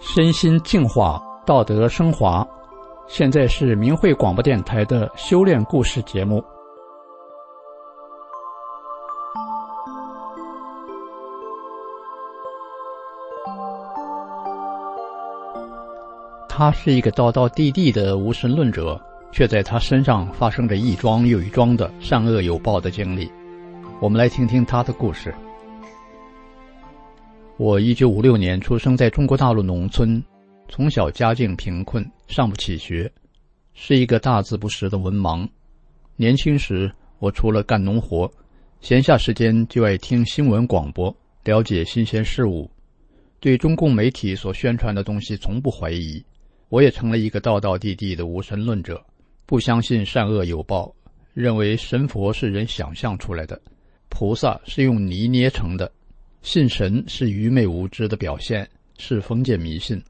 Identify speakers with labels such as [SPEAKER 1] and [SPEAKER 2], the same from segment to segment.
[SPEAKER 1] 身心净化，道德升华。现在是明慧广播电台的修炼故事节目。他是一个道道地地的无神论者，却在他身上发生着一桩又一桩的善恶有报的经历。我们来听听他的故事。我一九五六年出生在中国大陆农村，从小家境贫困，上不起学，是一个大字不识的文盲。年轻时，我除了干农活，闲暇时间就爱听新闻广播，了解新鲜事物，对中共媒体所宣传的东西从不怀疑。我也成了一个道道地地的无神论者，不相信善恶有报，认为神佛是人想象出来的，菩萨是用泥捏成的，信神是愚昧无知的表现，是封建迷信。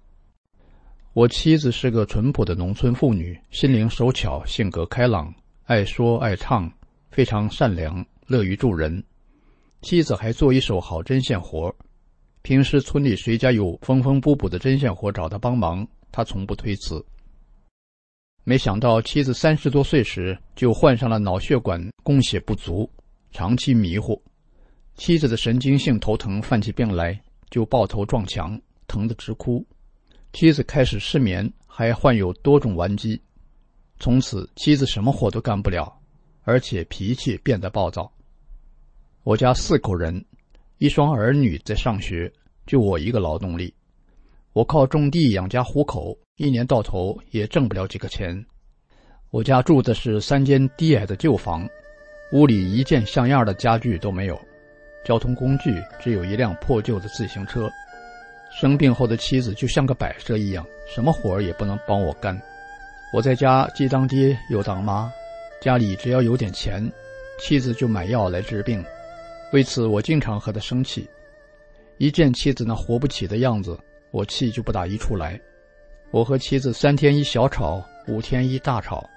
[SPEAKER 1] 我妻子是个淳朴的农村妇女，心灵手巧，性格开朗，爱说爱唱，非常善良，乐于助人。妻子还做一手好针线活，平时村里谁家有缝缝补补的针线活，找她帮忙。他从不推辞。没想到妻子三十多岁时就患上了脑血管供血不足，长期迷糊。妻子的神经性头疼犯起病来就抱头撞墙，疼得直哭。妻子开始失眠，还患有多种顽疾。从此，妻子什么活都干不了，而且脾气变得暴躁。我家四口人，一双儿女在上学，就我一个劳动力。我靠种地养家糊口，一年到头也挣不了几个钱。我家住的是三间低矮的旧房，屋里一件像样的家具都没有，交通工具只有一辆破旧的自行车。生病后的妻子就像个摆设一样，什么活儿也不能帮我干。我在家既当爹又当妈，家里只要有点钱，妻子就买药来治病。为此，我经常和她生气，一见妻子那活不起的样子。我气就不打一处来，我和妻子三天一小吵，五天一大吵。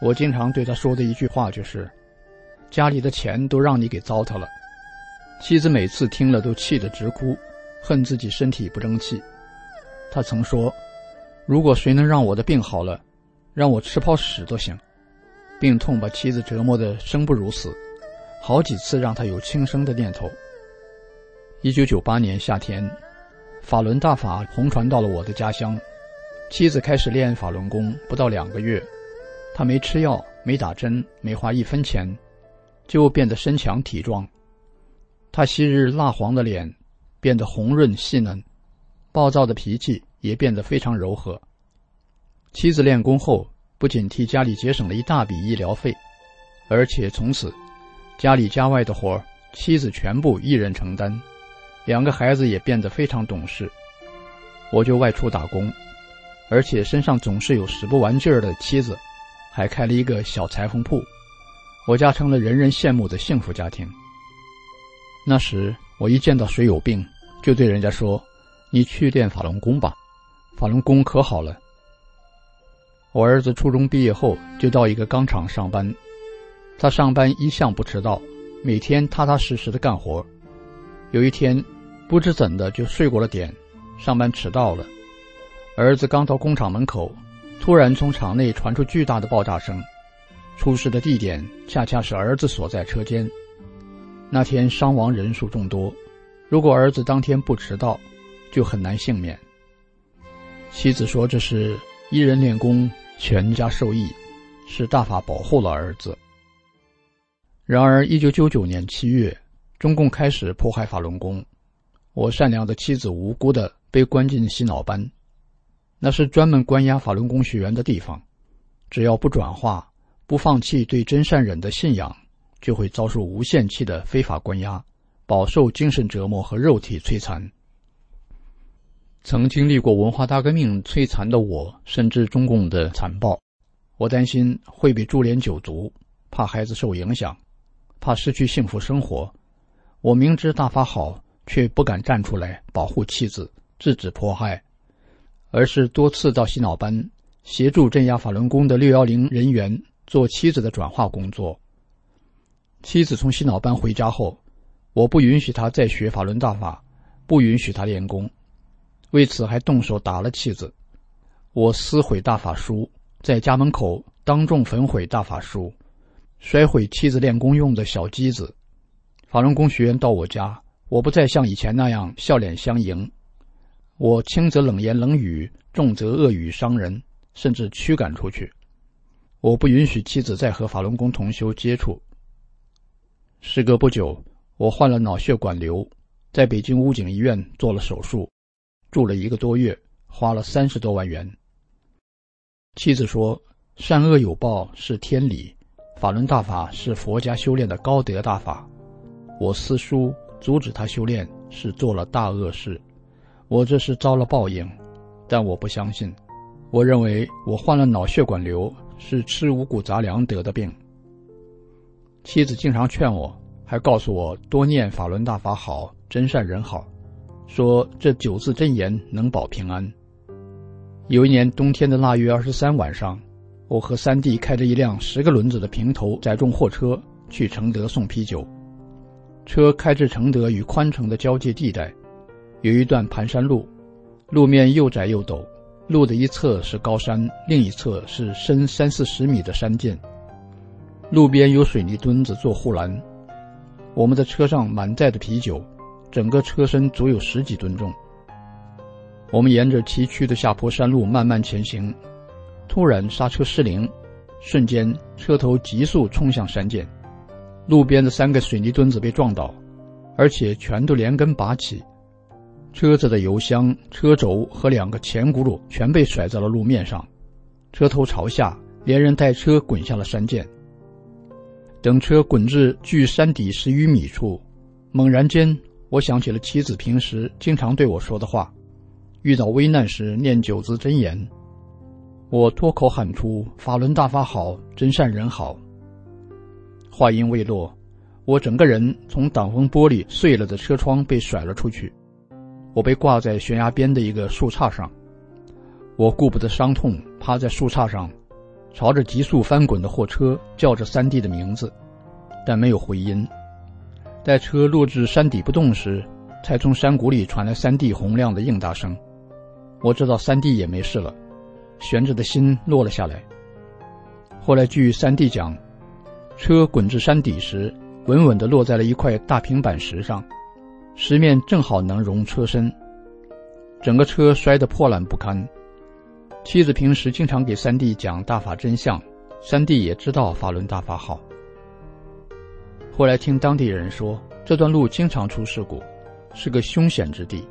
[SPEAKER 1] 我经常对他说的一句话就是：“家里的钱都让你给糟蹋了。”妻子每次听了都气得直哭，恨自己身体不争气。他曾说：“如果谁能让我的病好了，让我吃泡屎都行。”病痛把妻子折磨得生不如死，好几次让他有轻生的念头。一九九八年夏天。法轮大法红传到了我的家乡，妻子开始练法轮功不到两个月，她没吃药、没打针、没花一分钱，就变得身强体壮。她昔日蜡黄的脸变得红润细嫩，暴躁的脾气也变得非常柔和。妻子练功后，不仅替家里节省了一大笔医疗费，而且从此家里家外的活妻子全部一人承担。两个孩子也变得非常懂事，我就外出打工，而且身上总是有使不完劲儿的妻子，还开了一个小裁缝铺，我家成了人人羡慕的幸福家庭。那时我一见到谁有病，就对人家说：“你去练法轮功吧，法轮功可好了。”我儿子初中毕业后就到一个钢厂上班，他上班一向不迟到，每天踏踏实实的干活。有一天。不知怎的就睡过了点，上班迟到了。儿子刚到工厂门口，突然从厂内传出巨大的爆炸声，出事的地点恰恰是儿子所在车间。那天伤亡人数众多，如果儿子当天不迟到，就很难幸免。妻子说：“这是一人练功，全家受益，是大法保护了儿子。”然而，一九九九年七月，中共开始迫害法轮功。我善良的妻子无辜的被关进洗脑班，那是专门关押法轮功学员的地方。只要不转化、不放弃对真善忍的信仰，就会遭受无限期的非法关押，饱受精神折磨和肉体摧残。曾经历过文化大革命摧残的我，深知中共的残暴。我担心会被株连九族，怕孩子受影响，怕失去幸福生活。我明知大法好。却不敢站出来保护妻子，制止迫害，而是多次到洗脑班协助镇压法轮功的六幺零人员做妻子的转化工作。妻子从洗脑班回家后，我不允许他再学法轮大法，不允许他练功，为此还动手打了妻子。我撕毁大法书，在家门口当众焚毁大法书，摔毁妻子练功用的小机子。法轮功学员到我家，我不再像以前那样笑脸相迎，我轻则冷言冷语，重则恶语伤人。甚至驱赶出去。我不允许妻子再和法轮功同修接触。时隔不久，我患了脑血管瘤，在北京武警医院做了手术，住了一个多月，花了三十多万元。妻子说：“善恶有报是天理，法轮大法是佛家修炼的高德大法。我撕书阻止他修炼，是做了大恶事，我这是遭了报应，但我不相信。”我认为我患了脑血管瘤是吃五谷杂粮得的病。妻子经常劝我，还告诉我多念法轮大法好，真善人好，说这九字真言能保平安。有一年冬天的腊月二十三晚上，我和三弟开着一辆十个轮子的平头载重货车去承德送啤酒。车开至承德与宽城的交界地带，有一段盘山路，路面又窄又陡。路的一侧是高山，另一侧是深三四十米的山涧。路边有水泥墩子做护栏。我们的车上满载的啤酒，整个车身足有十几吨重。我们沿着崎岖的下坡山路慢慢前行，突然刹车失灵，瞬间车头急速冲向山涧，路边的三个水泥墩子被撞倒，而且全都连根拔起。车子的油箱、车轴和两个前轱辘全被甩在了路面上，车头朝下，连人带车滚下了山涧。等车滚至距山底十余米处，猛然间，我想起了妻子平时经常对我说的话：“遇到危难时念九字真言。”我脱口喊出：“法轮大法好，真善人好。”话音未落，我整个人从挡风玻璃碎了的车窗被甩了出去。我被挂在悬崖边的一个树杈上，我顾不得伤痛，趴在树杈上，朝着急速翻滚的货车叫着三弟的名字，但没有回音。待车落至山底不动时，才从山谷里传来三弟洪亮的应答声。我知道三弟也没事了，悬着的心落了下来。后来据三弟讲，车滚至山底时，稳稳地落在了一块大平板石上。石面正好能容车身，整个车摔得破烂不堪。妻子平时经常给三弟讲大法真相，三弟也知道法轮大法好。后来听当地人说，这段路经常出事故，是个凶险之地。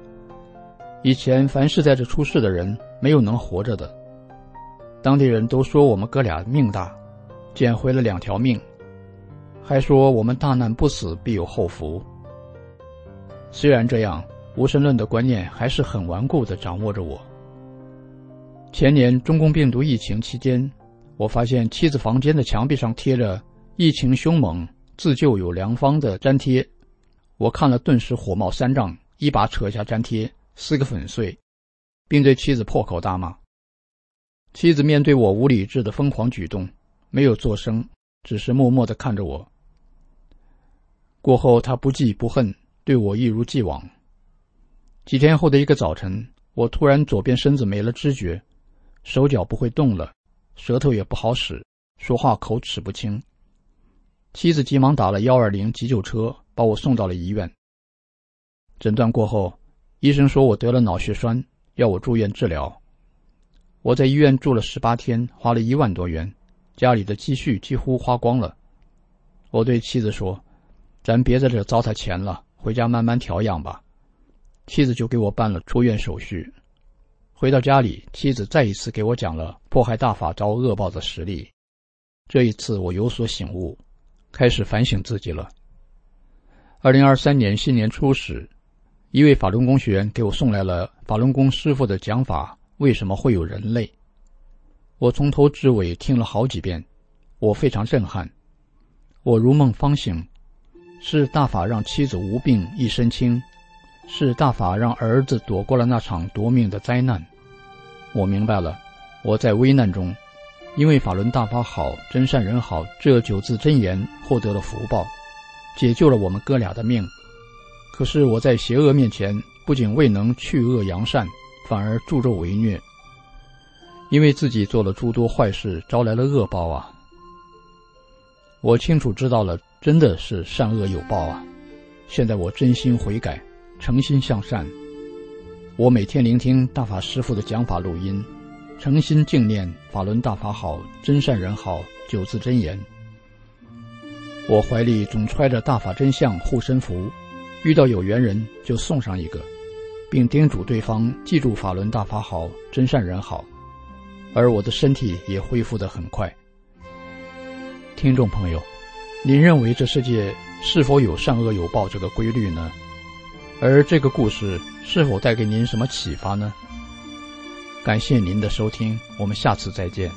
[SPEAKER 1] 以前凡是在这出事的人，没有能活着的。当地人都说我们哥俩命大，捡回了两条命，还说我们大难不死，必有后福。虽然这样，无神论的观念还是很顽固地掌握着我。前年中共病毒疫情期间，我发现妻子房间的墙壁上贴着“疫情凶猛，自救有良方”的粘贴，我看了顿时火冒三丈，一把扯下粘贴，撕个粉碎，并对妻子破口大骂。妻子面对我无理智的疯狂举动，没有作声，只是默默地看着我。过后，他不记不恨。对我一如既往。几天后的一个早晨，我突然左边身子没了知觉，手脚不会动了，舌头也不好使，说话口齿不清。妻子急忙打了幺二零急救车，把我送到了医院。诊断过后，医生说我得了脑血栓，要我住院治疗。我在医院住了十八天，花了一万多元，家里的积蓄几乎花光了。我对妻子说：“咱别在这糟蹋钱了。”回家慢慢调养吧，妻子就给我办了出院手续。回到家里，妻子再一次给我讲了迫害大法遭恶报的实例。这一次我有所醒悟，开始反省自己了。二零二三年新年初时，一位法轮功学员给我送来了法轮功师傅的讲法：为什么会有人类？我从头至尾听了好几遍，我非常震撼。我如梦方醒。是大法让妻子无病一身轻，是大法让儿子躲过了那场夺命的灾难。我明白了，我在危难中，因为法轮大法好、真善人好这九字真言获得了福报，解救了我们哥俩的命。可是我在邪恶面前，不仅未能去恶扬善，反而助纣为虐，因为自己做了诸多坏事，招来了恶报啊！我清楚知道了，真的是善恶有报啊！现在我真心悔改，诚心向善。我每天聆听大法师父的讲法录音。诚心敬念法轮大法好，真善人好九字真言。我怀里总揣着大法真相护身符，遇到有缘人就送上一个，并叮嘱对方记住法轮大法好，真善人好。而我的身体也恢复得很快。听众朋友，您认为这世界是否有善恶有报这个规律呢？而这个故事是否带给您什么启发呢？感谢您的收听，我们下次再见。